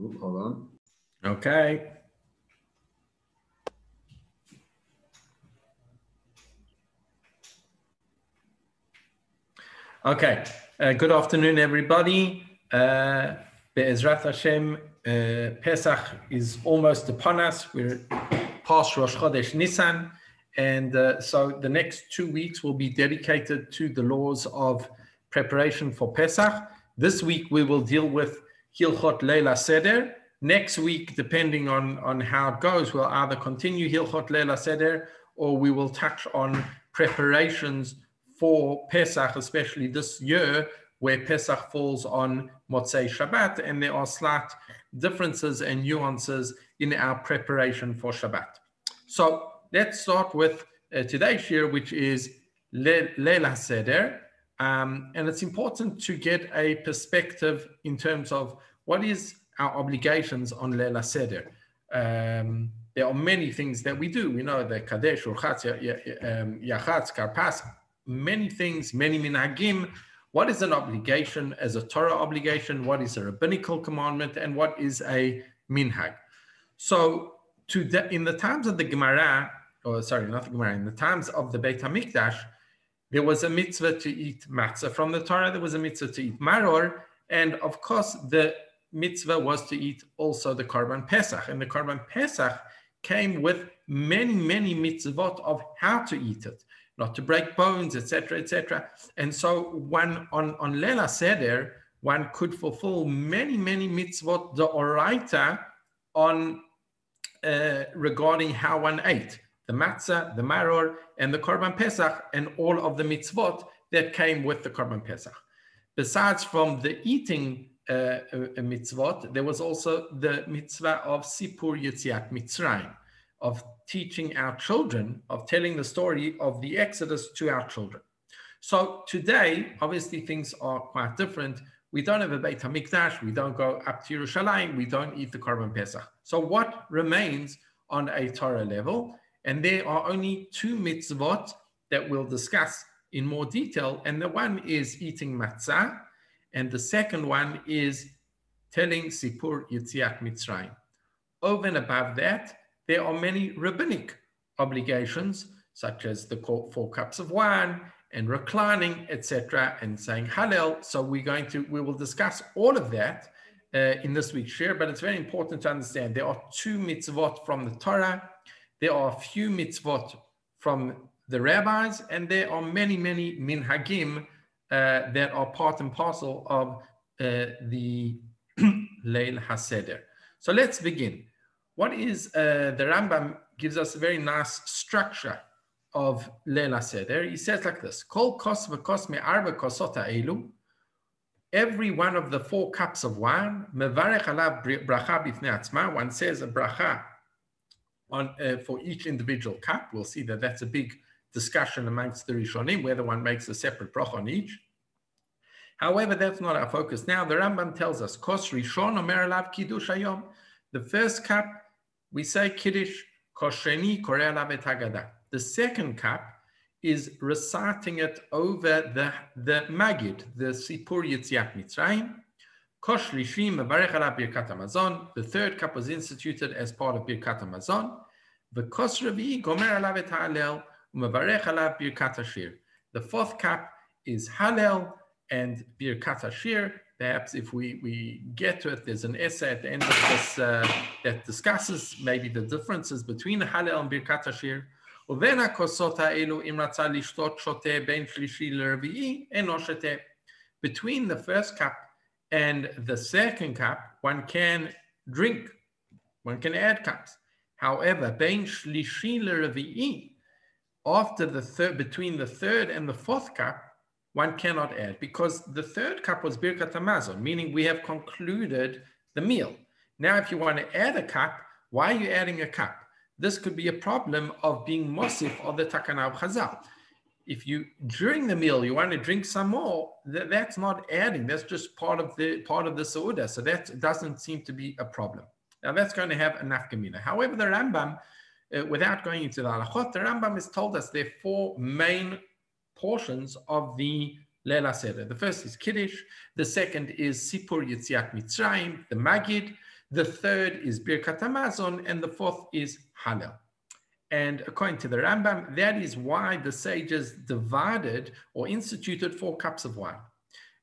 Hold on. Okay. Okay. Uh, good afternoon, everybody. Uh, Be'ezrat Hashem, uh, Pesach is almost upon us. We're past Rosh Chodesh Nisan. And uh, so the next two weeks will be dedicated to the laws of preparation for Pesach. This week we will deal with Hilchot Leila Seder. Next week, depending on, on how it goes, we'll either continue Hilchot Leila Seder or we will touch on preparations for Pesach, especially this year, where Pesach falls on Motzei Shabbat, and there are slight differences and nuances in our preparation for Shabbat. So let's start with uh, today's year, which is Leila Seder. Um, and it's important to get a perspective in terms of what is our obligations on Leila Seder. Um, there are many things that we do. We know the Kadesh, Urchatz, um, Yachatz, Karpas, many things, many minhagim. What is an obligation as a Torah obligation? What is a rabbinical commandment? And what is a minhag? So, the, in the times of the Gemara, or sorry, not the Gemara, in the times of the Beit Hamikdash, there was a mitzvah to eat matzah from the Torah. There was a mitzvah to eat maror. And of course, the mitzvah was to eat also the Korban Pesach. And the Korban Pesach came with many, many mitzvot of how to eat it, not to break bones, etc., etc. And so one on, on Lela Seder, one could fulfill many, many mitzvot the oraita on uh, regarding how one ate the matzah, the maror, and the korban pesach, and all of the mitzvot that came with the korban pesach. Besides from the eating uh, uh, mitzvot, there was also the mitzvah of Sipur Yetziat Mitzrayim, of teaching our children, of telling the story of the Exodus to our children. So today, obviously, things are quite different. We don't have a Beit HaMikdash, we don't go up to Yerushalayim, we don't eat the Korban Pesach. So what remains on a Torah level and there are only two mitzvot that we'll discuss in more detail. And the one is eating matzah, and the second one is telling Sipur Yitziat Mitzrayim. Over and above that, there are many rabbinic obligations, such as the four cups of wine and reclining, etc., and saying Hallel. So we're going to we will discuss all of that uh, in this week's share. But it's very important to understand there are two mitzvot from the Torah there are a few mitzvot from the rabbis, and there are many, many minhagim uh, that are part and parcel of uh, the Leil HaSeder. So let's begin. What is uh, the Rambam gives us a very nice structure of Leil HaSeder. He says like this: Kol kos v'kos me'arba kosota elu. Every one of the four cups of wine, mevarech alav bracha b'fnei atzma. One says a bracha on, uh, for each individual cup. We'll see that that's a big discussion amongst the Rishonim, whether one makes a separate brach on each. However, that's not our focus. Now, the Rambam tells us, Kos Rishon Omer Alav Kiddush Hayom. The first cup, we say Kiddush, Kos Sheni Alav. The second cup is reciting it over the, the Magid, the Sipur Yitziat Mitzrayim. Kosh Lishim Mevarech Alav Birkat Hamazon. The third cup was instituted as part of Birkat Hamazon. The Kos Revi Gomer Alav Et Hallel Mevarech Alav Birkat Hashir. The fourth cup is Hallel and Birkat Hashir. Perhaps if we, we get to it, there's an essay at the end of this uh, that discusses maybe the differences between Hallel and Birkat Hashir. ובין הכוסות האלו, אם רצה לשתות שותה בין שלישי לרביעי, אינו שותה. Between the first cup and the second cup, one can drink, one can add cups. However, bein shlishi after the third, between the third and the fourth cup, one cannot add because the third cup was birkat hamazon, meaning we have concluded the meal. Now, if you want to add a cup, why are you adding a cup? This could be a problem of being mosif of the takana of Chazal if you during the meal you want to drink some more, that, that's not adding. That's just part of the part of the sauda. So that doesn't seem to be a problem. Now that's going to have a nafkamina. However, the Rambam, uh, without going into the halachot, the Rambam has told us there are four main portions of the Leila Seder. The first is Kiddush. The second is Sipur Yitziat Mitzrayim, the Magid. The third is Birkat Hamazon, and the fourth is Hallel. And according to the Rambam, that is why the sages divided or instituted four cups of wine.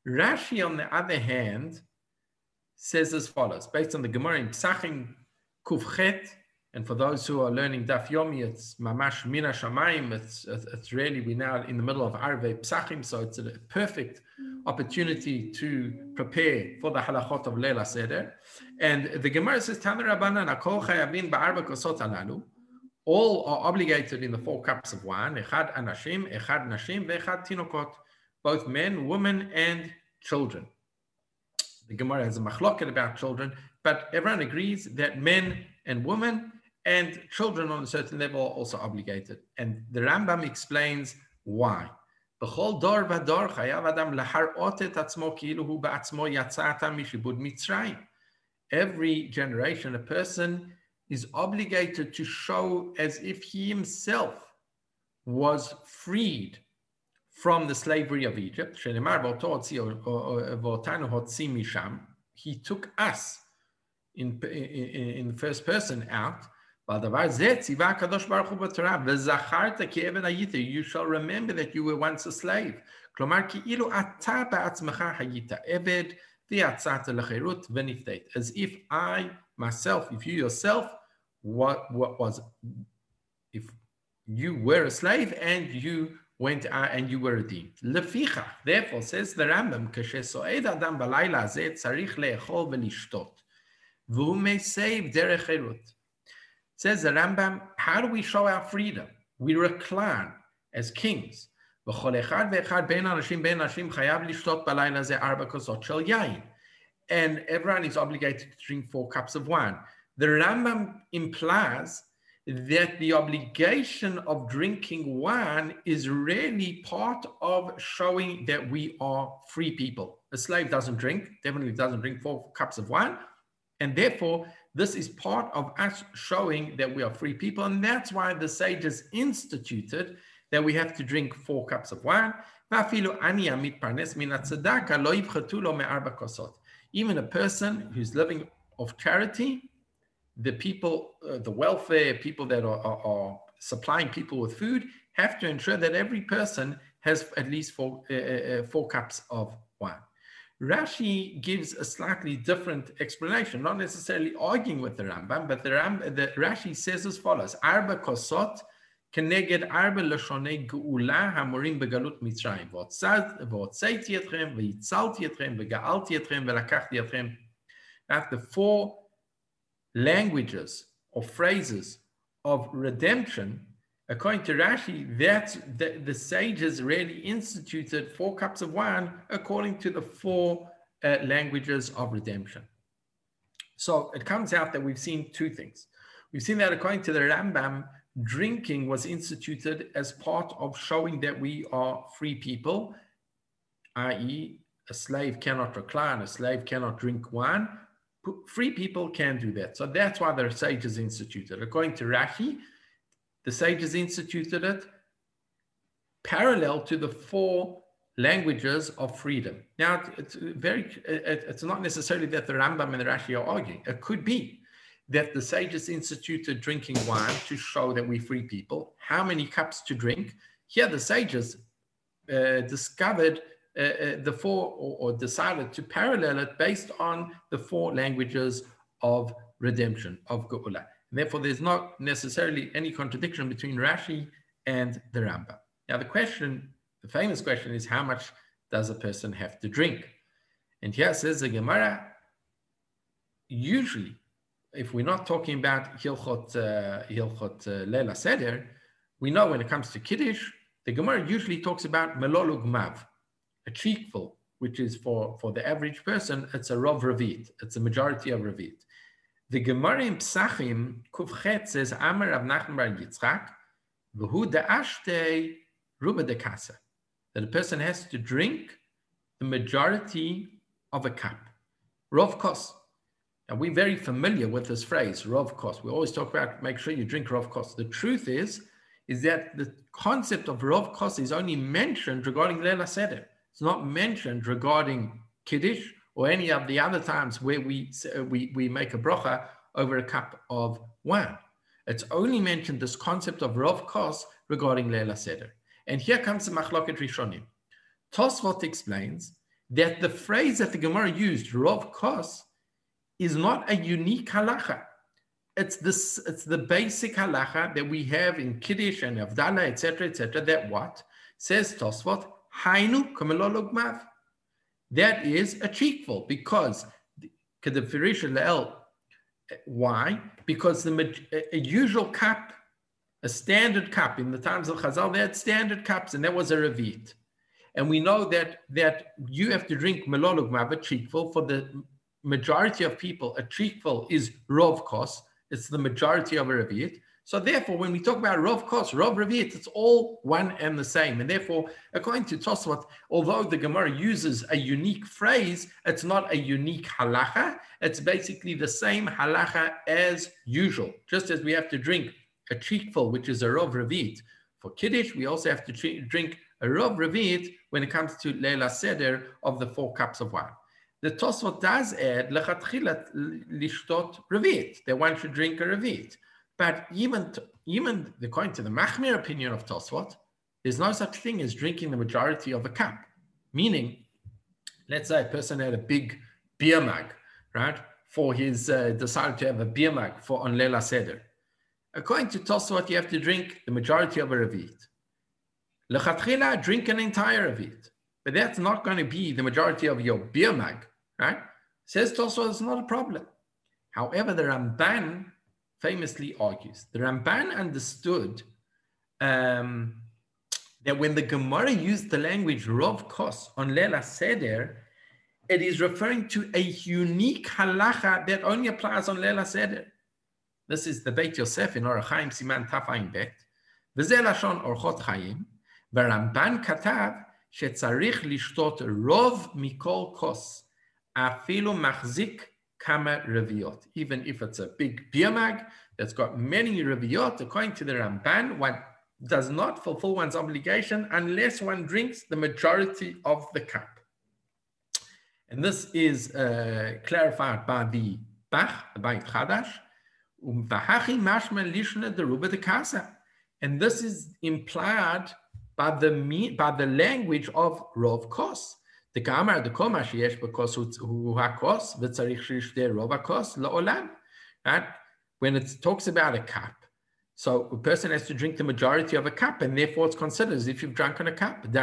Rashi, on the other hand, says as follows, based on the Gemara in Psachim Kufchet, and for those who are learning Daf Yomi, it's Mamash Mina Shamayim. It's, it's really, we're now in the middle of Arve Psachim, so it's a perfect opportunity to prepare for the halachot of Leila Seder. And the Gemara says, Tana Rabbanan, Akol Chayavin Ba'arba Kosot Alalu. All are obligated in the four cups of wine, Echad Anashim, Echad Nashim, Echad Tinokot, both men, women, and children. The Gemara has a machloket about children, but everyone agrees that men and women and children on a certain level are also obligated. And the Rambam explains why. Every generation, a person is obligated to show as if he himself was freed from the slavery of Egypt. He took us in, in, in the first person out. You shall remember that you were once a slave. As if I, myself, if you yourself, what, what was, if you were a slave and you went out and you were redeemed. Leficha, therefore, says the Rambam, כשסועד אדם בלילה הזה צריך לאכול ולשתות, והוא מסב דרך חירות. Says the Rambam, how do we show our freedom? We recline as kings. And everyone is obligated to drink four cups of wine. The Rambam implies that the obligation of drinking wine is really part of showing that we are free people. A slave doesn't drink, definitely doesn't drink four cups of wine, and therefore this is part of us showing that we are free people. And that's why the sages instituted that we have to drink four cups of wine. Even a person who's living of charity, the people, uh, the welfare people that are, are, are, supplying people with food have to ensure that every person has at least four, uh, uh, uh four cups of wine. Rashi gives a slightly different explanation, not necessarily arguing with the Rambam, but the, Ram, the Rashi says as follows: Arba kosot keneged arba lashonei geula hamorim begalut mitzrayim v'otzeiti etchem v'yitzalti etchem v'gaalti etchem v'lakachti etchem. the four languages or phrases of redemption according to Rashi, that's the, the sages really instituted four cups of wine according to the four uh, languages of redemption. So it comes out that we've seen two things. We've seen that according to the Rambam, drinking was instituted as part of showing that we are free people, i.e., a slave cannot recline, a slave cannot drink wine. Free people can do that. So that's why the sages instituted. According to Rashi, the sages instituted it parallel to the four languages of freedom. Now, it's very, it's not necessarily that the Rambam and the Rashi are arguing. It could be that the sages instituted drinking wine to show that we free people. How many cups to drink? Here, the sages uh, discovered uh, uh, the four or, or, decided to parallel it based on the four languages of redemption, of Geula. Therefore, there's not necessarily any contradiction between Rashi and the Rambam. Now, the question, the famous question is how much does a person have to drink? And here says the Gemara, usually if we're not talking about Hilchot, uh, Hilchot uh, Leila Seder, we know when it comes to Kiddush, the Gemara usually talks about Melolug Mav, a cheekful, which is for, for the average person, it's a Rov Ravit, it's a majority of Ravit. The Gemara in Psachim, Kufchet says, Amar Rav Nachman Bar Yitzchak, V'hu da'ashtei ruba de kasa, that a person has to drink the majority of a cup. Rov kos, and we're very familiar with this phrase, Rov Kos. We always talk about make sure you drink Rov Kos. The truth is, is that the concept of Rov Kos is only mentioned regarding Leila Seder. It's not mentioned regarding Kiddush or any of the other times where we, uh, we, we make a bracha over a cup of wine. It's only mentioned this concept of Rav Kos regarding Leila Seder. And here comes the Machloket Rishonim. Tosfot explains that the phrase that the Gemara used, Rav Kos, is not a unique halacha. It's this, it's the basic halacha that we have in Kiddush and Avdallah, etc., etc. That what says Tosfot, Hainu kamelologmav. That is a cheekful because why? Because the a usual cup, a standard cup in the times of Chazal, they had standard cups, and that was a revit. And we know that that you have to drink melolugmav, a cheekful, for the majority of people. A cheekful is rovkos, it's the majority of a revit. So therefore, when we talk about Rav Kos, Rav Revit, it's all one and the same. And therefore, according to Tosfot, although the Gemara uses a unique phrase, it's not a unique halacha. It's basically the same halacha as usual. Just as we have to drink a cheekful, which is a Rav Revit. For Kiddush, we also have to drink a Rav Revit when it comes to Leila Seder of the four cups of wine. The Tosfot does add lechatchilat lishtot Revit, that one should drink a Revit. But even, even according to the Machmir opinion of Tosfot, there's no such thing as drinking the majority of a cup. Meaning, let's say a person had a big beer mug, right, for his, uh, decided to have a beer mug for on Lela Seder. According to Tosfot, you have to drink the majority of a Ravit. Lechatchila, drink an entire Ravit. But that's not going to be the majority of your beer mug, right? Says Tosfot, it's not a problem. However, the Ramban famously argues the Ramban understood um, that when the Gemara used the language Rov Kos on Leila Seder, it is referring to a unique halacha that only applies on Leila Seder. This is the Beit Yosef in Orach Chaim Siman Tafain Bet. וזה Orchot Chaim. חיים, והרמב"ן כתב שצריך לשתות Rov Mikol Kos. אפילו מחזיק kama reviot. Even if it's a big beer mug that's got many reviot, according to the Ramban, one does not fulfill one's obligation unless one drinks the majority of the cup. And this is uh, clarified by the Bach, the Beit Chadash, and this is implied by the by the language of Rov Kos. The Kamar, the Koma Sheyesh, because who Hakos, Vitzarich Shishde Robakos, La'olam. Right? When it talks about a cup, so a person has to drink the majority of a cup, and therefore it's considered as if you've drunk on a cup. And the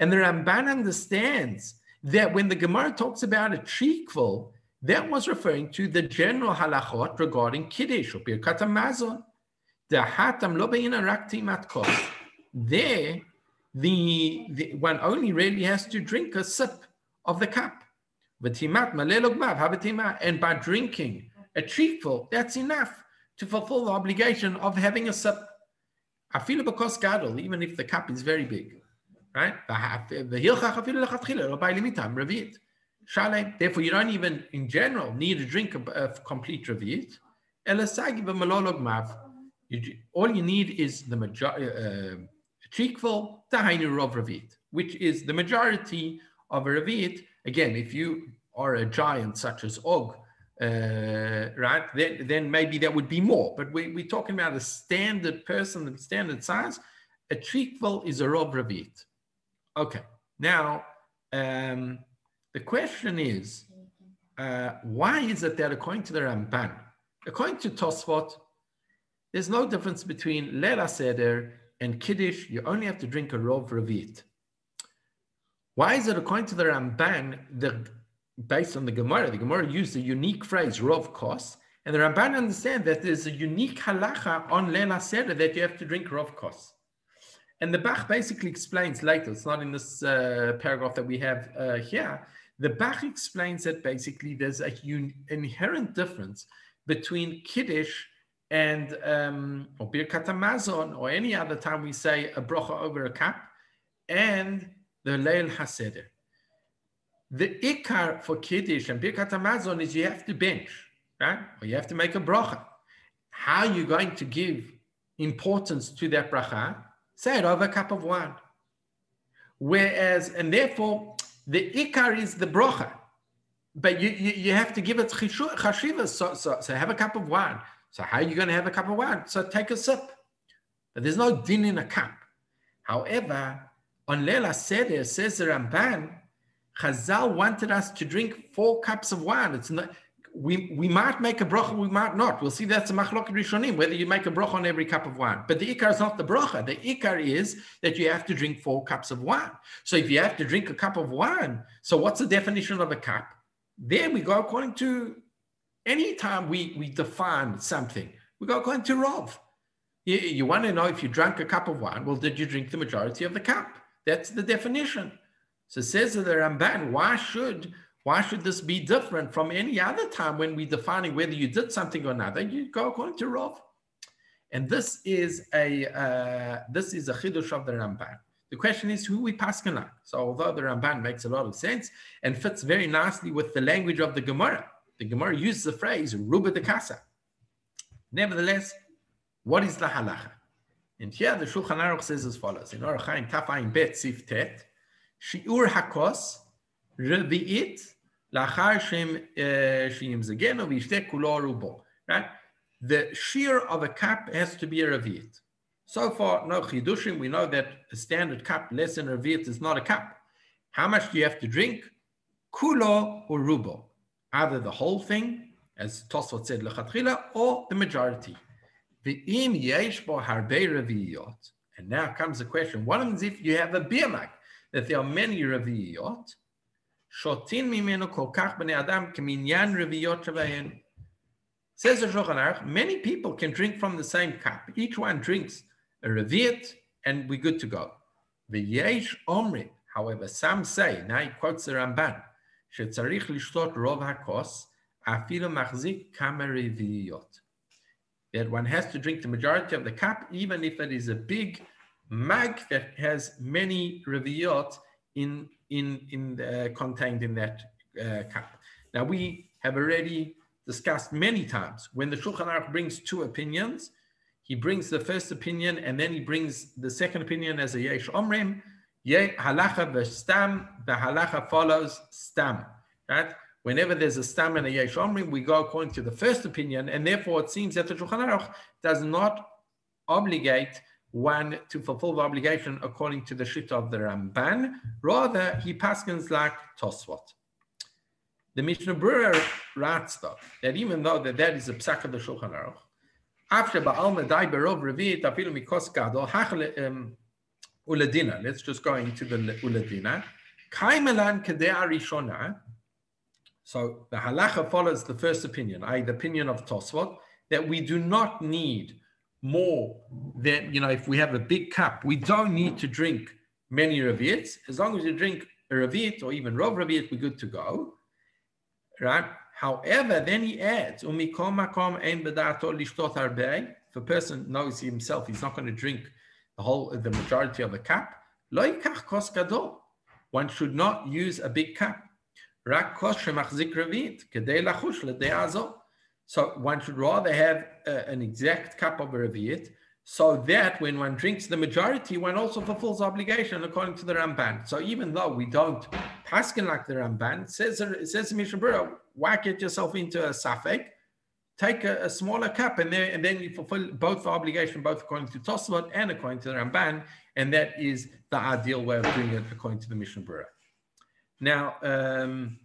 Ramban understands that when the Gemara talks about a treacle, that was referring to the general halachot regarding kiddush or birkat hamazon. The hatam lobayina rakti matko. There, the, the one only really has to drink a sip of the cup. And by drinking a treatful, that's enough to fulfill the obligation of having a sip. I feel because gadol, even if the cup is very big, right? Therefore, you don't even, in general, need to drink a, a complete revit. You, all you need is the majority, uh, Chikvel Tahainu Rov Ravit, which is the majority of a Ravit. Again, if you are a giant such as Og, uh, right, then, then maybe that would be more. But we, we're talking about a standard person, the standard size. A Chikvel is a Rov Ravit. Okay, now um, the question is, uh, why is it that according to the Ramban, according to Tosfot, there's no difference between Leila Seder and Kiddush. You only have to drink a Rov Ravit. Why is it according to the Ramban, the, based on the Gemara, the Gemara used a unique phrase, Rov Kos, and the Ramban understand that there's a unique halacha on Leila Seder that you have to drink Rov Kos. And the Bach basically explains later, it's not in this uh, paragraph that we have uh, here. The Bach explains that basically there's a un- inherent difference between Kiddush and um, or Birkat Hamazon, or any other time we say a brocha over a cup, and the Leil Haseder. The ikar for Kiddush and Birkat Hamazon is you have to bench, right? Or you have to make a brocha. How are you going to give importance to that bracha? Say it over a cup of wine. Whereas, and therefore, the ikar is the brocha. But you, you, you have to give it chashiva. So, so, so have a cup of wine. So how are you going to have a cup of wine? So take a sip. But there's no din in a cup. However, on Lela Seder, says the Ramban, Chazal wanted us to drink four cups of wine. It's not, we, we might make a bracha, we might not. We'll see that's a machlok rishonim, whether you make a bracha on every cup of wine. But the ikar is not the bracha. The ikar is that you have to drink four cups of wine. So if you have to drink a cup of wine, so what's the definition of a cup? There we go according to any time we, we define something, we go according to Rav. You, you want to know if you drank a cup of wine, well, did you drink the majority of the cup? That's the definition. So says the Ramban, why should why should this be different from any other time when we're defining whether you did something or not? You go according to Rav. And this is a uh, this is a chidush of the Ramban. The question is who we paskin So although the Ramban makes a lot of sense and fits very nicely with the language of the Gemara, the Gemara uses the phrase ruba de casa. Nevertheless, what is the halacha? And here the Shulchan Aruch says as follows: in Orach Chaim Tafayin Bet Siftet, Shiur Hakos Revi'it Lachar Shem eh, Shim Zegeno Vishte Rubo. Right? The shear of a cup has to be a Revi'it. So far, no chidushim. We know that a standard cup less than a is not a cup. How much do you have to drink? Kulo or rubo, either the whole thing, as Tosfot said lechatchila, or the majority. Ve'im yesh bo harbe revi'iyot. And now comes the question: What happens if you have a beer mug that there are many revi'iyot? Shotin mimenu kol kach b'nei adam keminyan revi'iyot shavahen. Says the Shulchan Aruch, many people can drink from the same cup. Each one drinks a revi'it, and we're good to go. V'yesh omri. However, some say, now he quotes the Ramban, lishtot rov hakos, afilu machzik kama revi'iyot that one has to drink the majority of the cup, even if it is a big mug that has many reviyot in, in, in contained in that uh, cup. Now we have already discussed many times when the Shulchan Aruch brings two opinions, he brings the first opinion and then he brings the second opinion as a yesh omrim. Halacha v'stam, the halacha follows stam, right? Whenever there's a stam and a yesh we go according to the first opinion, and therefore it seems that the Shulchan Aruch does not obligate one to fulfill the obligation according to the shita of the Ramban. Rather, he paskins like Tosfot. The Mishnah Berurah writes though that even though that, that is a psak of the Shulchan Aruch, after Baal Medai Berov Revit Afilu Mikos Gadol Hachel um, Uladina. Let's just go into the Uladina. Kaimelan Kedea Rishona so the halacha follows the first opinion, i.e. the opinion of Tosfot, that we do not need more than, you know, if we have a big cup, we don't need to drink many ravits. As long as you drink a ravit or even rov ravit, we're good to go. Right? However, then he adds, if a person knows himself, he's not going to drink the whole, the majority of the cup, one should not use a big cup. So one should rather have a, an exact cup of a revit, so that when one drinks the majority, one also fulfills obligation according to the Ramban. So even though we don't paskin like the Ramban, says says Mishnah whack it yourself into a safek? take a, a, smaller cup and, there, and then you fulfill both the obligation, both according to Tosfot and according to the Ramban, and that is the ideal way of doing it according to the Mishnah Berurah. Now, um,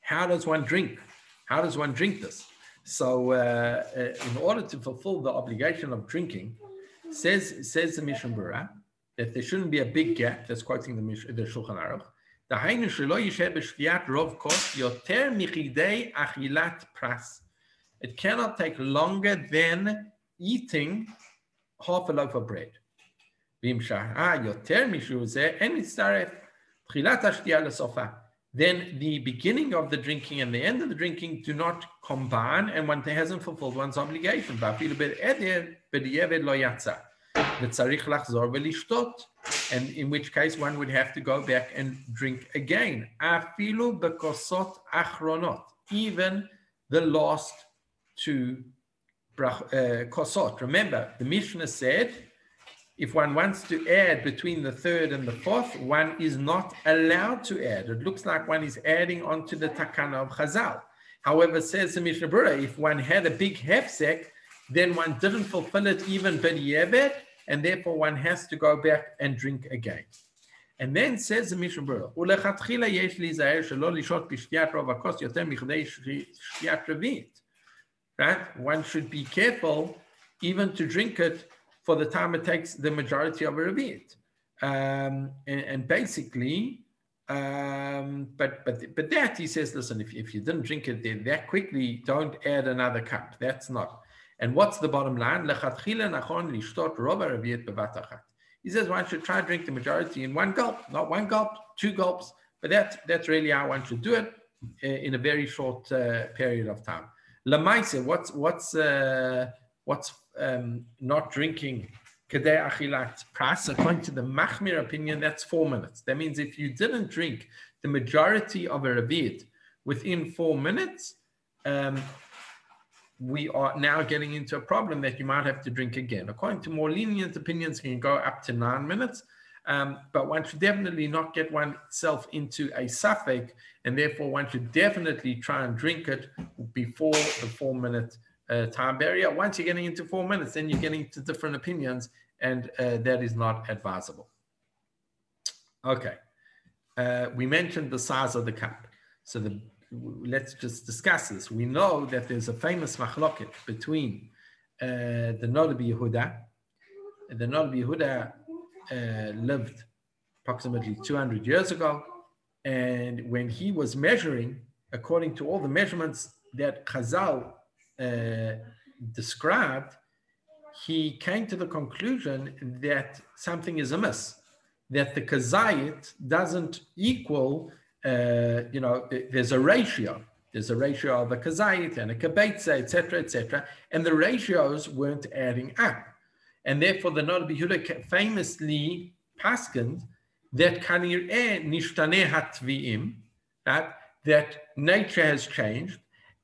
how does one drink? How does one drink this? So, uh, uh in order to fulfill the obligation of drinking, says says the Mishnah Berurah that there shouldn't be a big gap. That's quoting the, Mish, the Shulchan Aruch. דהיינו שלא the בשתיית rov כוס yoter מכדי achilat pras. It cannot take longer than eating half a loaf of bread. ואם שעה יותר משהו זה, אין מצטרף. תחילת השתייה לסופה. Then the beginning of the drinking and the end of the drinking do not combine, and one hasn't fulfilled one's obligation. And in which case one would have to go back and drink again. Even the last two uh, kosot. Remember, the Mishnah said if one wants to add between the third and the fourth, one is not allowed to add. It looks like one is adding onto the takana of Chazal. However, says the Mishnah Berurah, if one had a big hefsek, then one didn't fulfill it even b'di'evet, and therefore one has to go back and drink again. And then says the Mishnah Berurah, ולכתחילה יש להיזהר שלא לשהות בשתיית רוב הכוס יותר מכדי שתיית רביעית. Right? One should be careful even to drink it for the time it takes the majority of a revi'it. Um, and, and, basically, um, but but but that he says, listen, if, if you didn't drink it there that quickly, don't add another cup. That's not. And what's the bottom line? He says one should try to drink the majority in one gulp, not one gulp, two gulps. But that, that's really how one should do it uh, in a very short uh, period of time. Lamaise, what's what's uh, what's um, not drinking kedei achilat pras? According to the Machmir opinion, that's four minutes. That means if you didn't drink the majority of a revid within four minutes, um, we are now getting into a problem that you might have to drink again. According to more lenient opinions, can go up to nine minutes. Um, but one should definitely not get oneself into a suffix, and therefore one should definitely try and drink it before the four minute uh, time barrier. Once you're getting into four minutes, then you're getting to different opinions, and uh, that is not advisable. Okay, uh, we mentioned the size of the cup. So the let's just discuss this. We know that there's a famous machloket between uh, the Noda Yehuda. The Noda Yehuda uh, lived approximately 200 years ago. And when he was measuring, according to all the measurements that Chazal uh, described, he came to the conclusion that something is amiss, that the kazayit doesn't equal uh, you know, there's a ratio. There's a ratio of a kazayit and a kabetza, etc., etc., and the ratios weren't adding up, and therefore the Noda B'Yehuda famously paskened that kanir nishtane hatviim, that that nature has changed,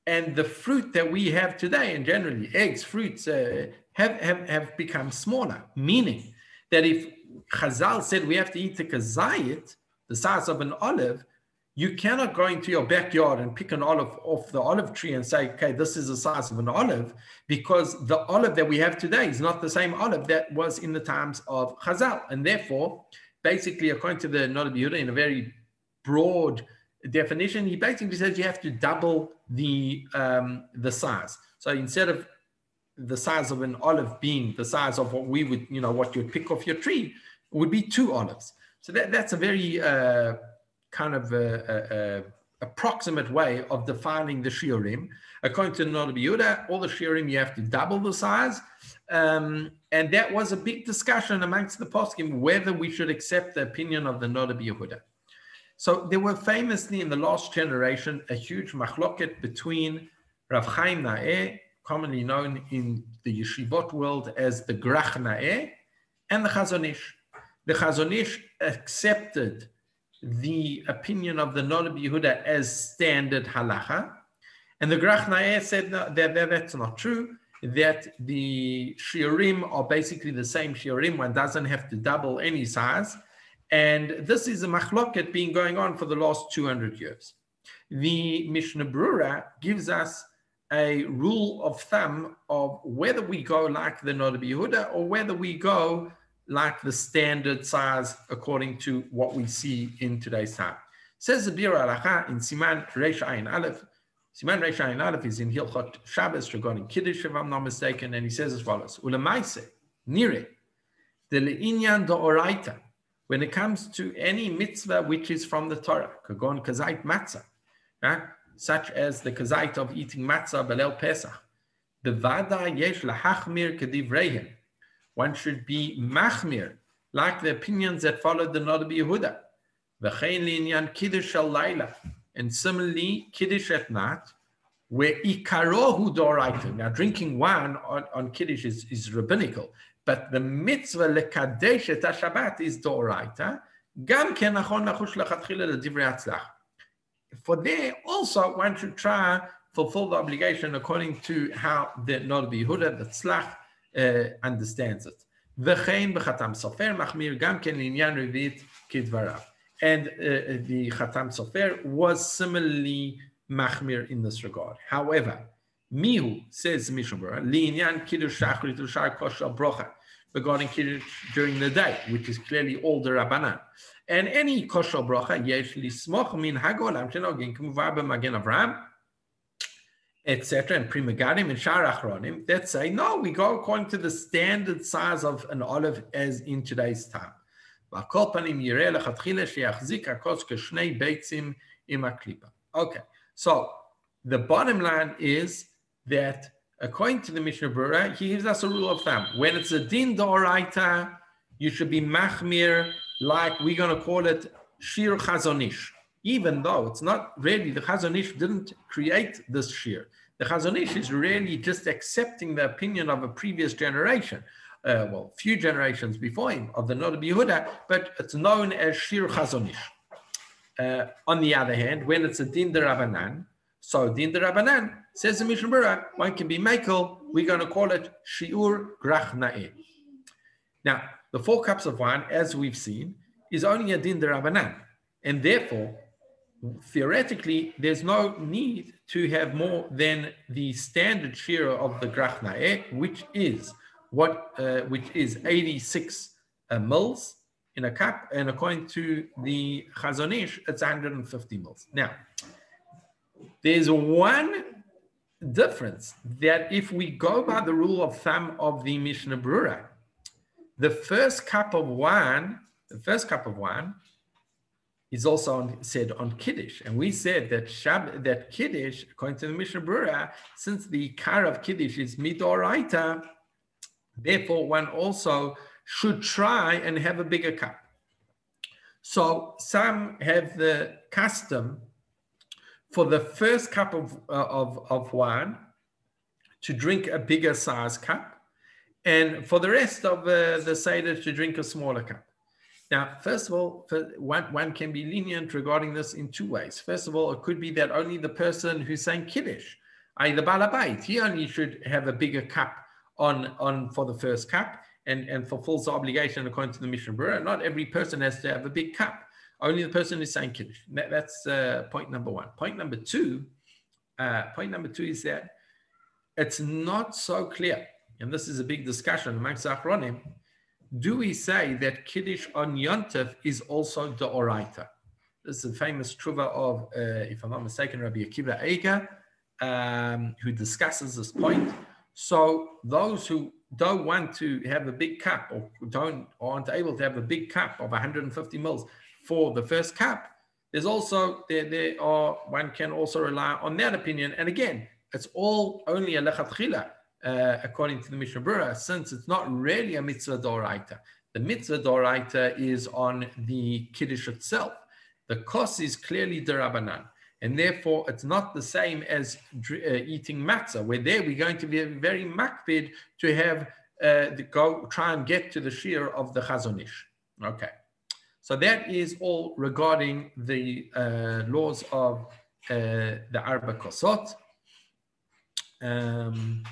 and the fruit that we have today, and generally eggs, fruits, uh, have, have, have become smaller. Meaning that if Chazal said we have to eat a kazayit, the size of an olive, you cannot go into your backyard and pick an olive off the olive tree and say, okay, this is the size of an olive, because the olive that we have today is not the same olive that was in the times of Chazal. And therefore, basically, according to the Noda B'Yehuda, in a very broad definition, he basically says you have to double the, um, the size. So instead of the size of an olive being the size of what we would, you know, what you'd pick off your tree, would be two olives. So that, that's a very uh, kind of a, a, a approximate way of defining the shiurim. According to the Noda B'Yehuda, all the shiurim you have to double the size. Um, and that was a big discussion amongst the poskim whether we should accept the opinion of the Noda B'Yehuda. So there were famously in the last generation a huge machloket between Rav Chaim Na'eh, commonly known in the yeshivot world as the Grach Na'eh, and the Chazon Ish. The Chazon Ish accepted the opinion of the Noda B'Yehuda as standard halacha. And the Grach Na'eh said that, that, that's not true, that the shiurim are basically the same shiurim, one doesn't have to double any size. And this is a machloket being going on for the last 200 years. The Mishnah Berurah gives us a rule of thumb of whether we go like the Noda B'Yehuda or whether we go like the standard size according to what we see in today's time. Says the Biur Halacha in Siman Reish Ayin Aleph. Siman Reish Ayin Aleph is in Hilchot Shabbos regarding Kiddush, if I'm not mistaken, and he says as follows: Ulamaise nire the leinyan oraita. When it comes to any mitzvah which is from the Torah, kagon kazait matzah, right? such as the kazait of eating matzah belel Pesach, the vada yesh lahachmir kedivreihem one should be machmir, like the opinions that followed the Noda B'Yehuda. V'chein li'inyan kiddush al laila. And similarly, kiddush at night, where ikarohu doraita. Now, drinking wine on, on kiddush is, is rabbinical, but the mitzvah lekadesh et Shabbat is doraita. Gam. For there, also, one should try fulfill the obligation according to how the Noda B'Yehuda, the tzlach, understands it. וכן בחתם סופר מחמיר גם כן לעניין רביעית כדבריו. And uh, the Khatam Sofer was similarly machmir in this regard. However, Mihu says Mishnah Li'inyan Kiddush Shachrit Ushar Kosher Brocha regarding Kiddush during the day, which is clearly all the Rabbanan. And any Kosher Brocha, Yesh Lismoch Min Hagolam Shenogin Kumuvar B'Magen Avraham, etc., and Pri Megadim and Shar Achronim that say, no, we go according to the standard size of an olive as in today's time. Okay, so the bottom line is that according to the Mishnah Berurah, he gives us a rule of thumb. When it's a din doraita, you should be machmir, like we're going to call it shir Chazon Ish even though it's not really, the Chazon Ish didn't create this shir. The Chazon Ish is really just accepting the opinion of a previous generation, uh, well, few generations before him, of the Noda Yehuda, but it's known as shir Chazon Ish. Uh, on the other hand, when it's a din Rabbanan, so din Rabbanan says the Mishnah Berurah, one can be meikel, we're going to call it shiur grach na'eh. Now, the four cups of wine, as we've seen, is only a din Rabbanan. And therefore, theoretically, there's no need to have more than the standard share of the Grach Na'eh, which is what uh, which is 86 uh, mils in a cup, and according to the Chazon Ish, it's 150 mils. Now, there's one difference that if we go by the rule of thumb of the Mishnah Berurah, the first cup of wine, the first cup of wine is also on, said on Kiddush. And we said that Shab, that Kiddush, according to the Mishnah Berurah, since the car of Kiddush is midoraita, therefore one also should try and have a bigger cup. So some have the custom for the first cup of, uh, of, of wine to drink a bigger size cup, and for the rest of uh, the Seder to drink a smaller cup. Now, first of all, one, one can be lenient regarding this in two ways. First of all, it could be that only the person who's saying Kiddush, i.e. the Balabait, he only should have a bigger cup on, on for the first cup and, and fulfills the obligation according to the Mishnah Berurah. Not every person has to have a big cup. Only the person who's saying Kiddush. That, that's uh, point number one. Point number two, uh, point number two is that it's not so clear, and this is a big discussion amongst Achronim, do we say that Kiddush on Yontif is also the Oraita? This is a famous truva of, uh, if I'm not mistaken, Rabbi Akiva Eiger, um, who discusses this point. So those who don't want to have a big cup or don't aren't able to have a big cup of 150 mils for the first cup, there's also there, there are one can also rely on that opinion. And again, it's all only a lechatchila uh, according to the Mishnah Berurah, since it's not really a mitzvah doraita. The mitzvah doraita is on the kiddush itself. The kos is clearly derabanan, and therefore it's not the same as uh, eating matzah, where there we're going to be very makpid to have uh, the, go try and get to the shear of the chazon ish. Okay, so that is all regarding the uh, laws of uh, the arba kosot. Um,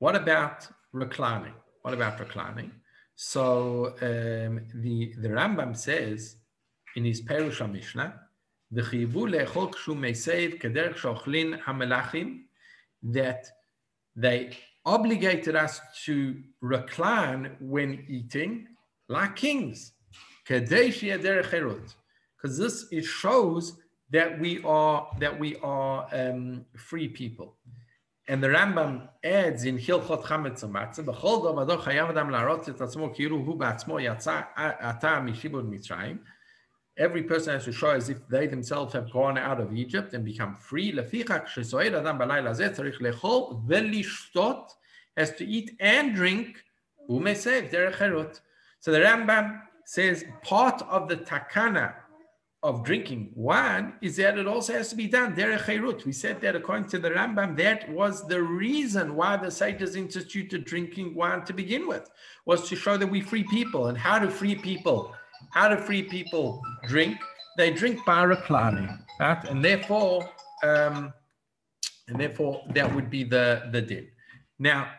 what about reclining? What about reclining? So um, the, the Rambam says in his Perush Mishnah, that they obligated us to recline when eating like kings. Because this it shows that we are that we are um, free people. And the Rambam adds in Hilchot Chametz Matzah, B'chol dov ador chayav adam la'arot et atzmo kiru hu ba'atzmo yatsa ata mishibud Mitzrayim. Every person has to show as if they themselves have gone out of Egypt and become free. Lefichak shesoed adam b'layla zeh tzarich lechol ve'lishtot has to eat and drink u'mesev derech. So the Rambam says part of the takana of drinking wine is that it also has to be done derech chayrut. We said that according to the Rambam, that was the reason why the sages instituted drinking wine to begin with, was to show that we free people. And how do free people, how do free people drink? They drink by reclining, right? And therefore, um, and therefore that would be the the din. Now,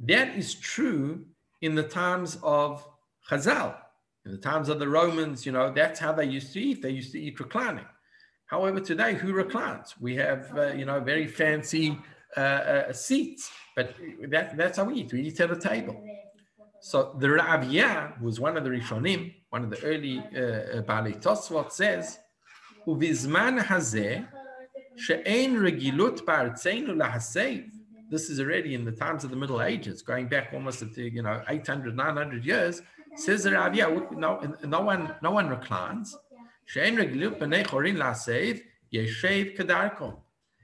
that is true in the times of Chazal, in the times of the Romans, you know, that's how they used to eat. They used to eat reclining. However, today, who reclines? We have, uh, you know, very fancy uh, uh, seats, but that, that's how we eat. We eat at a table. So the Ravia was one of the Rishonim, one of the early uh, uh Bali says, "Uvizman hazeh she'ein regilut ba'artzeinu lahaseiv." This is already in the times of the Middle Ages, going back almost to you know 800, 900 years. Says the Ravia, no, no one, no one reclines. She'ein regilut b'nei chorin lahaseiv yeshev kedarkom.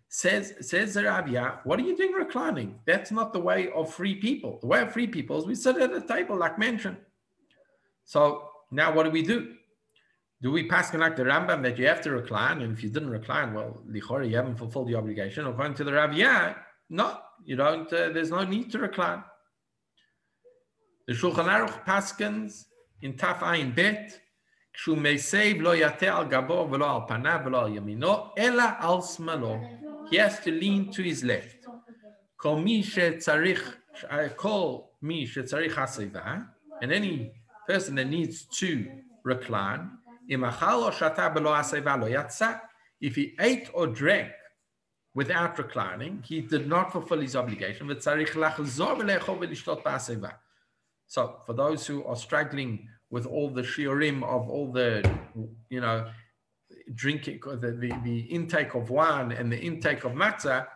Says, says the Ravia, what are you doing reclining? That's not the way of free people. The way of free people is we sit at a table, like mentioned. So now what do we do? Do we pass like the Rambam that you have to recline? And if you didn't recline, well, lichori, you haven't fulfilled the obligation. According to the Ravia, no, you don't, uh, there's no need to recline. The Shulchan Aruch Paskins in Taf Ayin Bet, כשהוא מסב לא יתה על גבו ולא על פניו ולא על ימינו, אלא על שמאלו he has to lean to his left. Call me call me and any person that needs to recline, if he ate or drank without reclining, he did not fulfill his obligation. So for those who are struggling with all the shiurim of all the, you know, drinking, the, the, the intake of wine and the intake of matzah,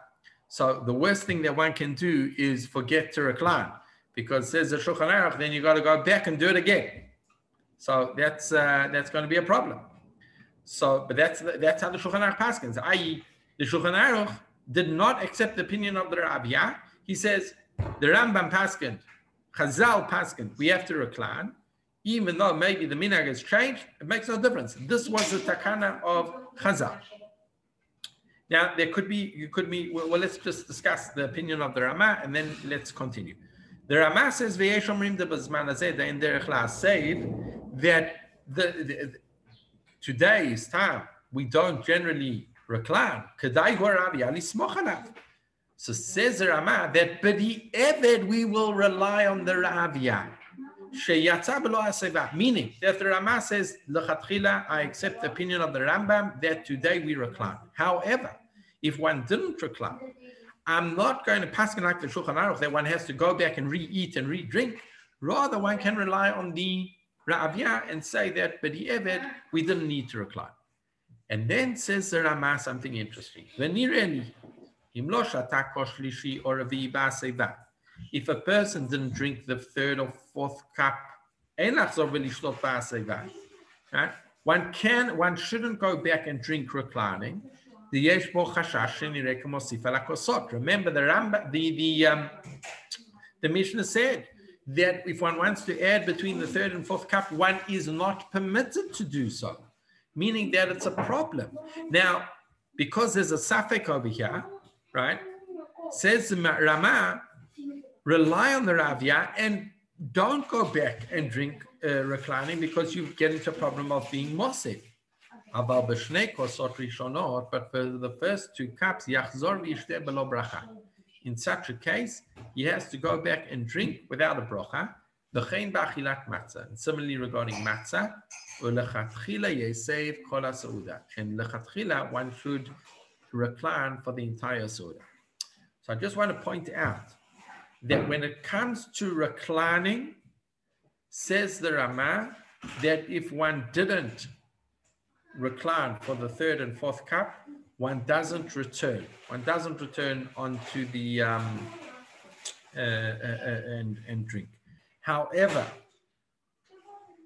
so the worst thing that one can do is forget to recline because says the Shulchan Aruch, then you got to go back and do it again. So that's uh, that's going to be a problem. So, but that's that's how the Shulchan Aruch paskins. I.e., the Shulchan Aruch did not accept the opinion of the Rabbi. He says the Rambam paskin, Chazal paskin, we have to recline even though maybe the minhag has changed, it makes no difference. This was the takana of Chazal. Now there could be, you could be. Well, well, let's just discuss the opinion of the Rama and then let's continue. The Rama says v'yeshomrim de bazman hazeh in derech that the, the, today's time we don't generally recline. So says the Rama that Eved we will rely on the Ravia. Meaning that the Rama says, I accept the opinion of the Rambam that today we recline. However, if one didn't recline, I'm not going to pass like the Shulchan Aruch that one has to go back and re-eat and re-drink. Rather, one can rely on the Ra'avya and say that, Eved, we didn't need to recline. And then says the Rama something interesting. If a person didn't drink the third or fourth cup, right? One can, one shouldn't go back and drink reclining. Remember the Ramba, the the um, the Mishnah said that if one wants to add between the third and fourth cup, one is not permitted to do so, meaning that it's a problem. Now, because there's a suffix over here, right? Says Rama, rely on the Ravia and don't go back and drink uh, reclining because you get into a problem of being mosif. But for the first two cups, in such a case, he has to go back and drink without a bracha. And similarly regarding matzah, and lechatchila, one should recline for the entire seudah. So I just want to point out that when it comes to reclining, says the Rama, that if one didn't recline for the third and fourth cup, one doesn't return. One doesn't return onto the um, uh, uh, uh, and, and drink. However,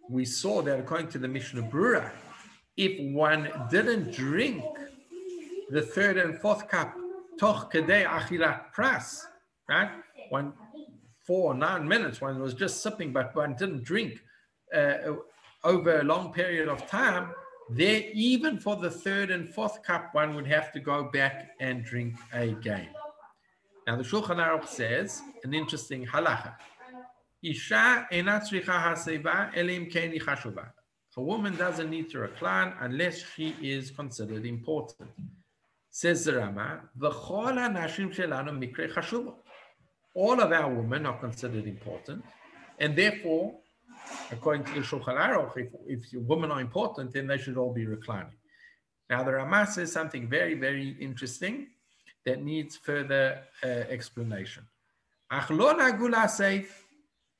we saw that according to the Mishnah Berurah, if one didn't drink the third and fourth cup, toch kedei achilat pras, right? one four nine minutes one was just sipping but one didn't drink uh, over a long period of time there even for the third and fourth cup one would have to go back and drink again now the Shulchan Aruch says an interesting halacha Isha a woman doesn't need to recline unless she is considered important. Says the Rama, all of our women are considered important. And therefore, according to the Shulchan Aruch, if, if women are important, then they should all be reclining. Now, the Rama says something very, very interesting that needs further uh, explanation.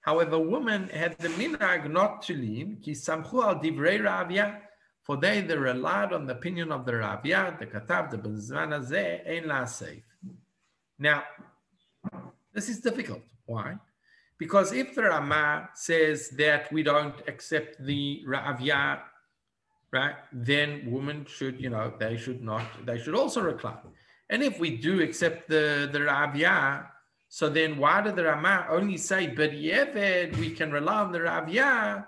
However, women had the minag not to lean, ki samchu al divrei Ravia, for they they relied on the opinion of the Ravia, the Katav, the Bezman ein la Now, this is difficult. Why? Because if the Rama says that we don't accept the Ravya, right, then women should, you know, they should not, they should also recline. And if we do accept the, the Ravya, so then why did the Rama only say, but Yeved, we can rely on the Ravya?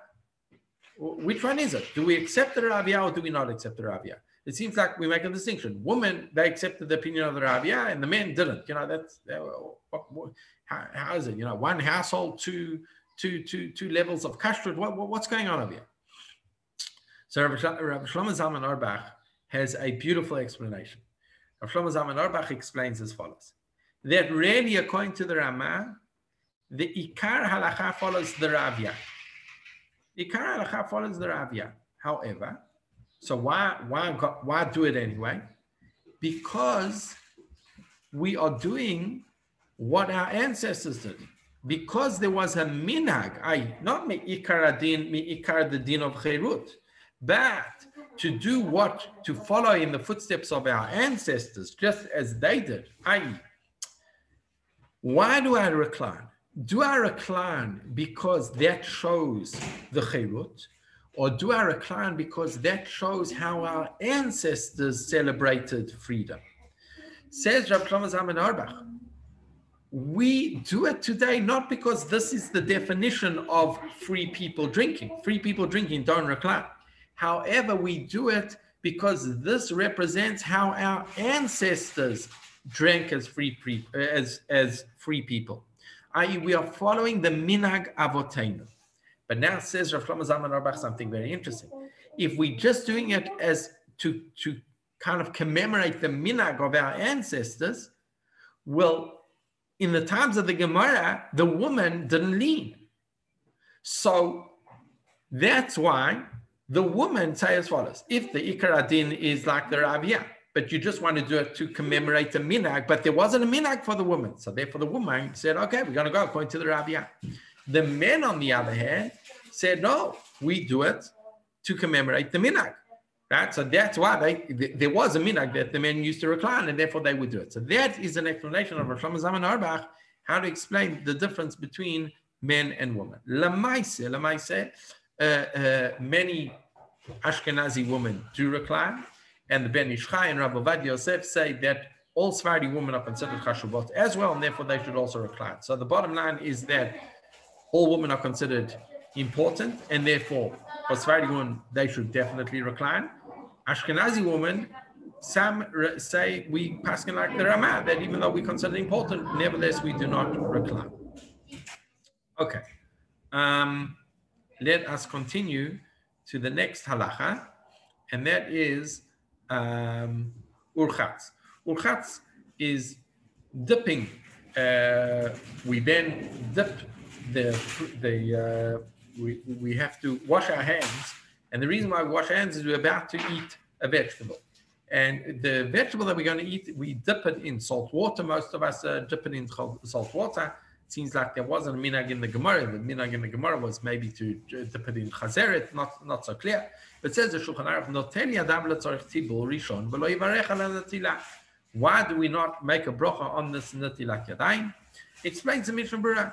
Which one is it? Do we accept the Ravya or do we not accept the Ravya? It seems like we make a distinction. Women, they accepted the opinion of the Ravya and the men didn't. You know, that's, what, what, how, how is it? You know, one household, two, two, two, two levels of kashrut. What, what, what's going on over here? So Rabbi Shlomo Zalman Auerbach has a beautiful explanation. Rabbi Shlomo Zalman Auerbach explains as follows: that really, according to the Ramah, the Ikar halacha follows the Ravya. Ikar halacha follows the Ravya. However, so why why why do it anyway? Because we are doing what our ancestors did. Because there was a minag, I not me ikar me ikar the din of cherut, but to do what to follow in the footsteps of our ancestors, just as they did. I. Why do I recline? Do I recline because that shows the cherut, or do I recline because that shows how our ancestors celebrated freedom? Says Rav Shlomo Zalman we do it today not because this is the definition of free people drinking. Free people drinking don't recline. However, we do it because this represents how our ancestors drank as free as as free people, i.e., we are following the minag avotenu. But now says Rav Shlomo Zalman Auerbach something very interesting. If we're just doing it as to to kind of commemorate the minag of our ancestors, well, in the times of the Gemara, the woman didn't lean. So that's why the woman say as follows: If the Ikar Adin is like the Ravia, but you just want to do it to commemorate the minag, but there wasn't a minag for the woman, so therefore the woman said, "Okay, we're going to go according to the Ravia." The men, on the other hand, said, "No, we do it to commemorate the minag." Right? So that's why they, there was a minhag that the men used to recline, and therefore they would do it. So that is an explanation of Rosh Zalman Auerbach, how to explain the difference between men and women. Lamaise, lamaise, uh, uh, many Ashkenazi women do recline, and the Ben Ish Chai and Rabbi Ovadia Yosef say that all Sephardi women are considered chashuvot as well, and therefore they should also recline. So the bottom line is that all women are considered important, and therefore for Sephardi women they should definitely recline. Ashkenazi women, some say we pass like the Ramah, that even though we consider important, nevertheless we do not recline. Okay. Um, let us continue to the next halacha, and that is um, urchatz. Urchatz is dipping. Uh, we then dip the the uh, we we have to wash our hands and the reason why we wash our hands is we're about to eat a vegetable. And the vegetable that we're going to eat, we dip it in salt water. Most of us uh, dip it in salt water. It seems like there wasn't a minag in the Gemara. The minag in the Gemara was maybe to dip it in chazeret, not, not so clear. It says the Shulchan Aruch, Noten yadam letzorich tibul rishon v'lo yivarech ala netilah. Why do we not make a bracha on this nati'la? yadayim? Explains the Mishnah Berurah.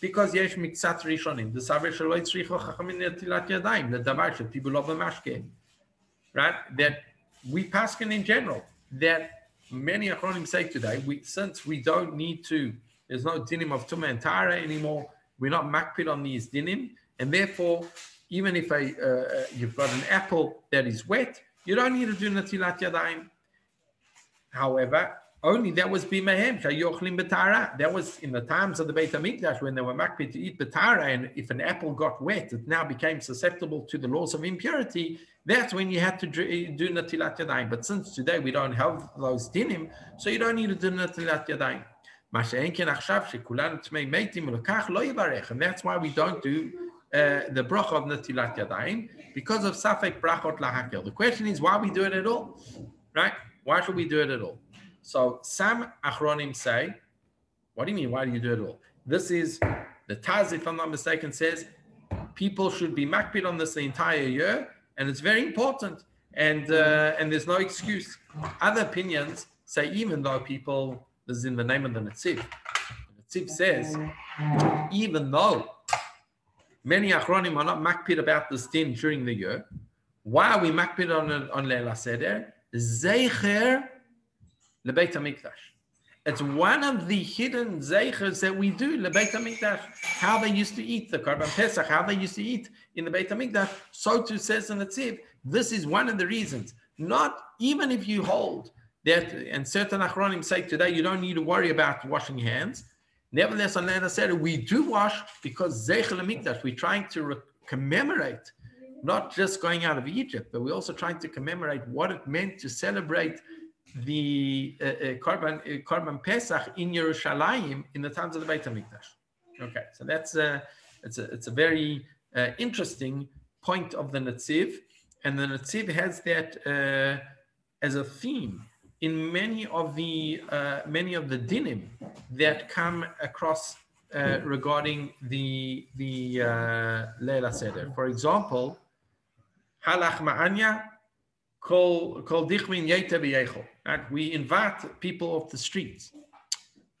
Because yesh miksat rishonim, the saver shelo yitzricho chachamim netilat yadayim, ledamar shetibur lo b'mashkeim. Right? That we paskin in general, that many achronim say today, we, since we don't need to, there's no dinim of tumah and tara anymore, we're not makpid on these dinim, and therefore even if I, uh, uh, you've got an apple that is wet, you don't need to do natilat yadayim. However, only that was bimahem shayochlim betara. That was in the times of the Beit Hamikdash when they were makpid to eat betara, and if an apple got wet, it now became susceptible to the laws of impurity. That's when you had to uh, do natilat yadayim. But since today we don't have those dinim, so you don't need to do natilat yadayim. And that's why we don't do uh, the bracha of netilat yadayim because of safek brachot lahakel. The question is why we do it at all, right? Why should we do it at all? So some achronim say, what do you mean? Why do you do it all? This is the Taz, if I'm not mistaken, says people should be makbid on this the entire year, and it's very important, and uh, and there's no excuse. Other opinions say even though people this is in the name of the Netziv, the Netziv says even though many achronim are not makbid about this din during the year, why are we makbid on on Leila Seder? Zeicher lebeit Hamikdash. It's one of the hidden zeichers that we do, the Beit HaMikdash, how they used to eat the Karban Pesach, how they used to eat in the Beit HaMikdash. So too says in the Tziv, this is one of the reasons. Not even if you hold that, and certain Achronim say today you don't need to worry about washing hands. Nevertheless, on Leila Seder we do wash because Zeichel HaMikdash, we're trying to re- commemorate not just going out of Egypt, but we're also trying to commemorate what it meant to celebrate the uh, uh, uh, Pesach in Yerushalayim in the times of the Beit Hamikdash. Okay, so that's a it's a it's a very uh, interesting point of the Netziv, and the Netziv has that uh, as a theme in many of the uh, many of the dinim that come across uh, regarding the the uh, Leila Seder. For example, halach ma'anya kol kol dichmin Right? We invite people off the streets.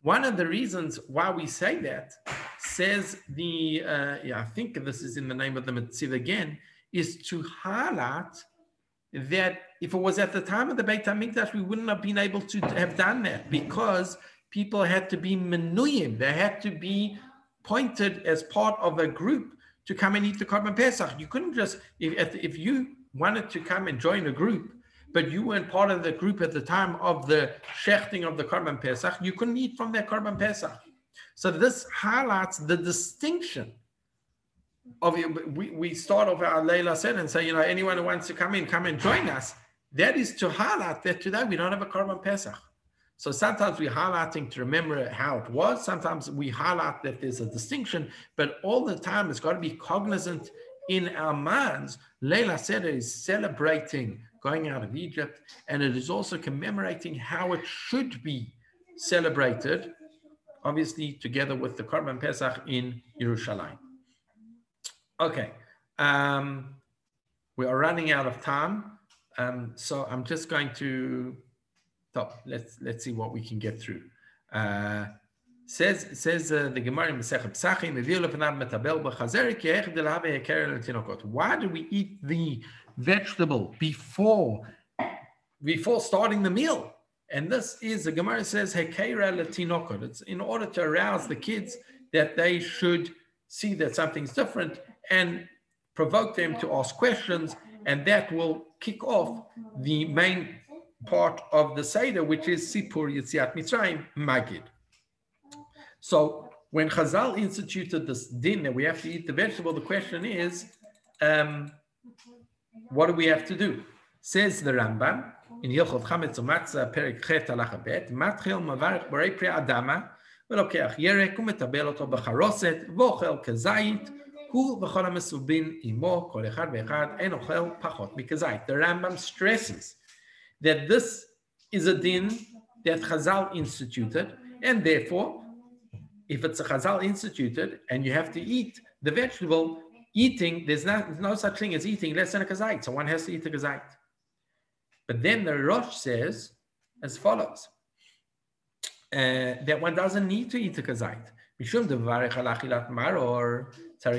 One of the reasons why we say that says the uh, yeah I think this is in the name of the mitzvah again is to highlight that if it was at the time of the Beit Hamikdash, we wouldn't have been able to have done that because people had to be menuyim. They had to be pointed as part of a group to come and eat the Korban Pesach. You couldn't just, if, if you wanted to come and join a group, but you weren't part of the group at the time of the shechting of the Korban Pesach, you couldn't eat from their Korban Pesach. So this highlights the distinction of we, we start off our Leila Seder and say, you know, anyone who wants to come in, come and join us. That is to highlight that today we don't have a Korban Pesach. So sometimes we're highlighting to remember how it was. Sometimes we highlight that there's a distinction, but all the time it's got to be cognizant in our minds. Leila Seder is celebrating going out of Egypt, and it is also commemorating how it should be celebrated, obviously together with the Korban Pesach in Yerushalayim. Okay, um, we are running out of time, um, so I'm just going to stop. Let's let's see what we can get through. Uh, says says uh, the Gemara in Masechet Pesachim, Why do we eat the vegetable before before starting the meal? And this is the Gemara says Hekera letinokot. It's in order to arouse the kids that they should see that something's different and provoke them to ask questions, and that will kick off the main part of the Seder, which is Sipur Yetziat Mitzrayim Magid. So when Chazal instituted this din that we have to eat the vegetable, the question is, um, what do we have to do? Says the Rambam in Hilchot Chametz Umatzah Perik Chet Halacha Bet, Matchil Mavarich Borei Pri Adama, *Velokeach ירק ומטבל אותו בחרוסת, Vochel Kazeit*. Hu kol. The Rambam stresses that this is a din that Chazal instituted, and therefore, if it's a Chazal instituted and you have to eat the vegetable, eating, there's no such thing as eating less than a kazait. So one has to eat a kazait. But then the Rosh says as follows uh, that one doesn't need to eat a kazait. Mishum devarech al maror when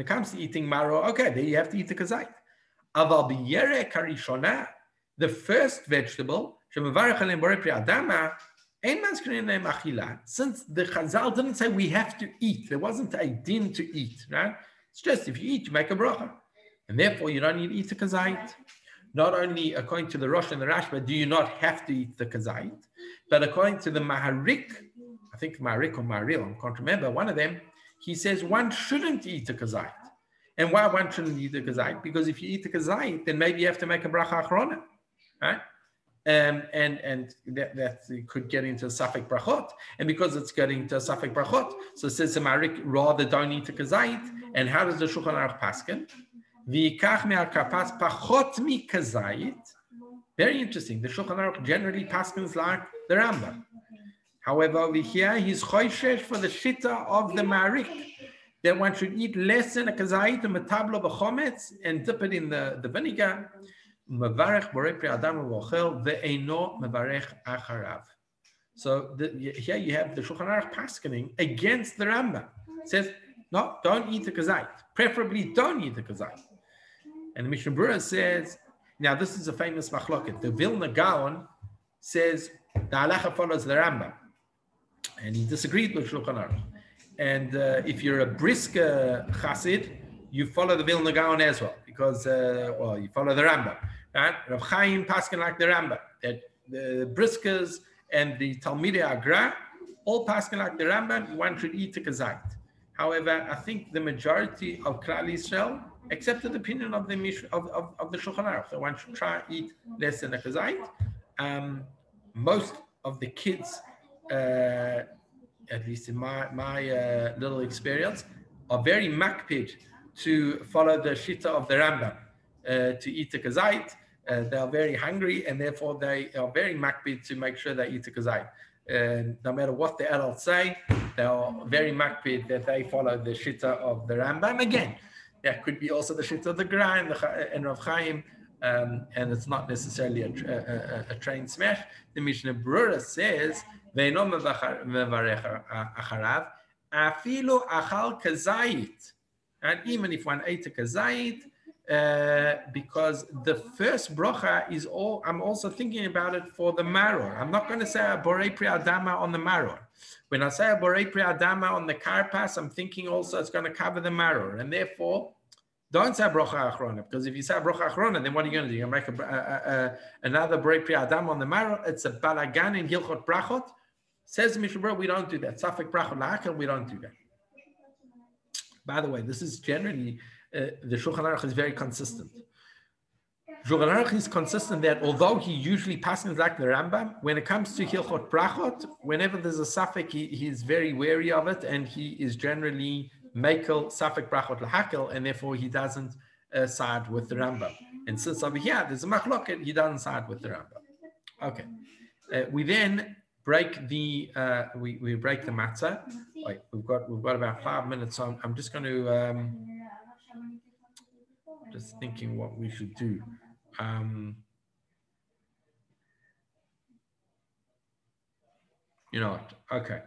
it comes to eating maror, okay, then you have to eat the kazait. The first vegetable, since the Chazal didn't say we have to eat, there wasn't a din to eat, right? It's just if you eat, you make a bracha. And therefore, you don't need to eat the kazait. Not only according to the Rosh and the Rashba, do you not have to eat the kazait, but according to the Maharik, think Maharik or Maril, I can't remember, one of them, he says one shouldn't eat a kazait. And why one shouldn't eat a kazait? Because if you eat a kazait, then maybe you have to make a bracha achrona, right? Um, and and that, that could get into a Safek Brachot. And because it's getting to Safek Brachot, so it says Marik rather don't eat a kazait. And how does the Shulchan Aruch paskin? Very interesting. The Shulchan Aruch generally paskins like the Rambam. However, over here, he's choishesh for the shita of the Marik that one should eat less than a kazait and metablo b'chometz and dip it in the, the vinegar Mevarech borei pri adam u'ochel ve'eno mevarech acharav. So the, here you have the Shulchan Aruch paskening against the Rambam. It says, no, don't eat the kazait. Preferably don't eat the kazait. And the Mishnah Berurah says, now this is a famous machloket. The Vilna Gaon says the halacha follows the Rambam. And he disagreed with Shulchan Aruch. And uh, if you're a brisk uh, chassid, you follow the Vilna Gaon as well, because, uh, well, you follow the Rambam. Right? Rav Chaim Paskin like the Rambam, that the Briskers and the Talmidei Agra all Paskin like the Rambam, one should eat a kazait. However, I think the majority of Klal Yisrael accepted the opinion of the of, of, of the Shulchan Aruch that one should try eat less than a kazait. Um, most of the kids, uh, at least in my my uh, little experience, are very makpid to follow the shita of the Rambam uh, to eat a kazait. Uh, they are very hungry and therefore they are very makbid to make sure they eat a kazait. And no matter what the adults say, they are very makbid that they follow the shita of the Rambam. Again, that could be also the shita of the Gra and, and Rav Chaim, um, and it's not necessarily a, a, a, a train smash. The Mishnah Berurah says, "Ve'no mevarech acharav, afilu achal kazait." And even if one ate a kazait, uh, because the first bracha is all, I'm also thinking about it for the maror. I'm not going to say a borei pri adama on the maror. When I say a borei pri adama on the karpas, I'm thinking also it's going to cover the maror. And therefore, don't say bracha achrona, because if you say bracha achrona, then what are you going to do? You're going to make a, a, a, another borei pri adama on the maror. It's a balagan in Hilchot Brachot. Says Mishnah we don't do that. Safek brachot la'akel, we don't do that. By the way, this is generally uh, the Shulchan Aruch is very consistent. Shulchan Aruch is consistent that although he usually passes like the Rambam, when it comes to Hilchot Brachot, whenever there's a safek, he, he's very wary of it, and he is generally Makel safek Brachot Lahakel, and therefore he doesn't uh, side with the Rambam. And since over here there's a Machloket, he doesn't side with the Rambam. Okay. Uh, we then break the uh, we, we break the matzah. Like we've got we've got about five minutes, so I'm, I'm just going to um, just thinking what we should do. Um, you know what? Okay.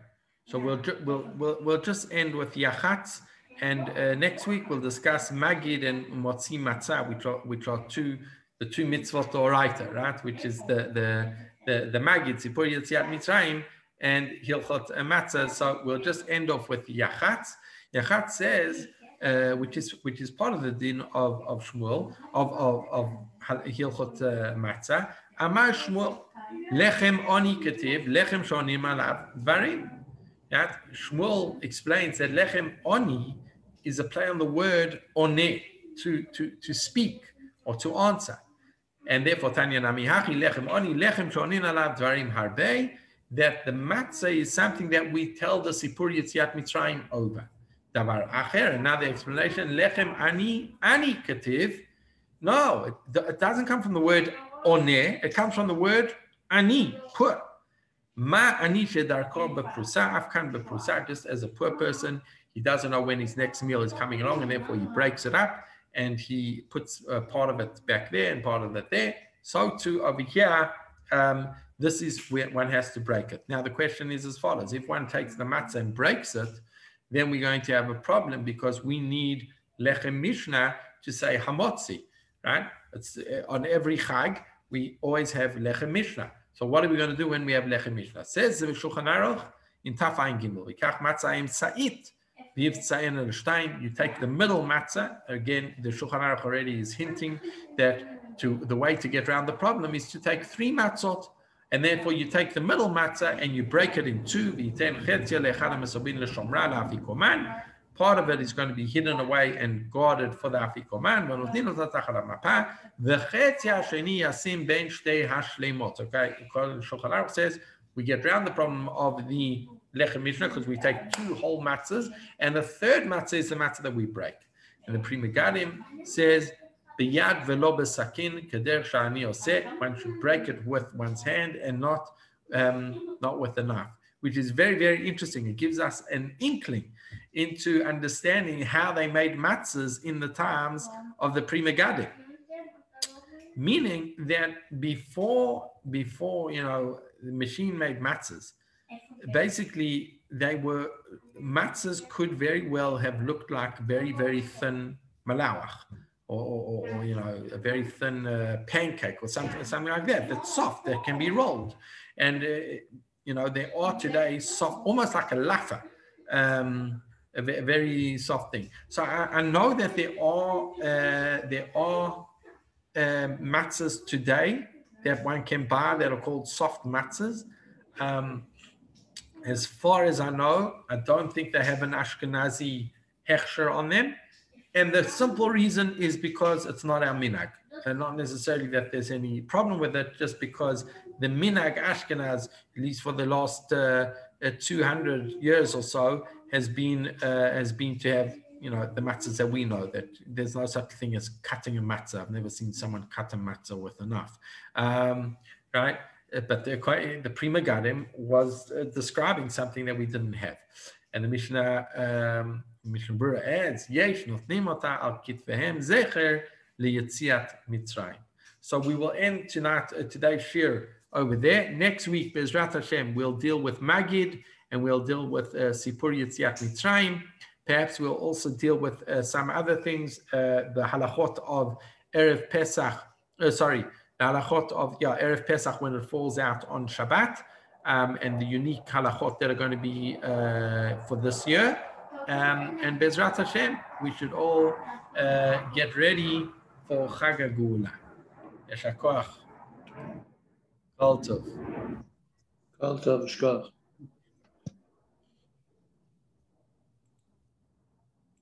So we'll, we'll, we'll, we'll just end with Yachatz. And uh, next week we'll discuss Magid and Motzi Matzah, which are, which are two, the two mitzvot oraita, right? Which is the, the, the, the Magid, Sipur Yetziat Mitzrayim, and Hilchot Matzah. So we'll just end off with Yachatz. Yachatz says, uh, which is which is part of the din of, of Shmuel of of, of Hilchot uh, Matzah. Amar Shmuel lechem oni ketiv lechem shonim alav dvarim. That Shmuel explains that lechem oni is a play on the word one to to to speak or to answer, and therefore Tanya namihachi lechem oni lechem shonim alav dvarim harbe. That the matzah is something that we tell the Sipur Yitziat Mitzrayim over. Davar acher, another explanation, lechem ani, ani kativ. No, it, it, doesn't come from the word one, it comes from the word ani, put. Ma ani shedarko beprusa, afkan beprusa, just as a poor person, he doesn't know when his next meal is coming along, and therefore he breaks it up and he puts uh, part of it back there and part of it there. So too over here, um, this is where one has to break it. Now the question is as follows: If one takes the matzah and breaks it, then we're going to have a problem because we need lechem mishnah to say hamotzi, right? It's uh, on every chag we always have lechem mishnah. So what are we going to do when we have lechem mishnah? Says the Shulchan Aruch in Taf Ein Gimel, Vikach matzah im sa'it, You take the middle matzah. Again, the Shulchan Aruch already is hinting that to the way to get around the problem is to take three matzot and therefore you take the middle matzah and you break it in two. Part of it is going to be hidden away and guarded for the afikoman. Okay, Shulchan Aruch says we get around the problem of the lechem mishnah because we take two whole matzahs, and the third matzah is the matzah that we break. And the Pri Megadim says Biyad velo besakin keder shani oseh. One should break it with one's hand and not um, not with a knife, which is very very interesting. It gives us an inkling into understanding how they made matzahs in the times of the Pri Megadim. Meaning that before before you know the machine made matzahs, basically they were matzahs could very well have looked like very very thin malawach or, or, or, you know a very thin uh, pancake or something something like that that's soft that can be rolled. And uh, you know they are today soft almost like a laffa um, a, very soft thing. So I, I know that there are uh, there are um, matzahs today that one can buy that are called soft matzahs. Um, as far as I know, I don't think they have an Ashkenazi hechsher on them. And the simple reason is because it's not our minag. And not necessarily that there's any problem with it, just because the minag Ashkenaz, at least for the last uh, uh, 200 years or so, has been uh, has been to have you know the matzahs that we know that there's no such thing as cutting a matzah. I've never seen someone cut a matzah with a knife, um, right? Uh, but the, the Pri Megadim was uh, describing something that we didn't have. And the Mishnah, um, Mishnah Berurah adds, Yesh notnim al kitvehem zecher liyetziat mitzrayim. So we will end tonight, uh, today's shiur over there. Next week, Bezrat Hashem, we'll deal with Magid and we'll deal with uh, Sipur Yetziat Mitzrayim. Perhaps we'll also deal with uh, some other things, uh, the halachot of Erev Pesach, uh, sorry, halachot of yeah, Erev Pesach when it falls out on Shabbat, um, and the unique halachot that are going to be uh, for this year. Um, and Bezrat Hashem, we should all uh, get ready for Chag. Kol Tov. Kol Tov,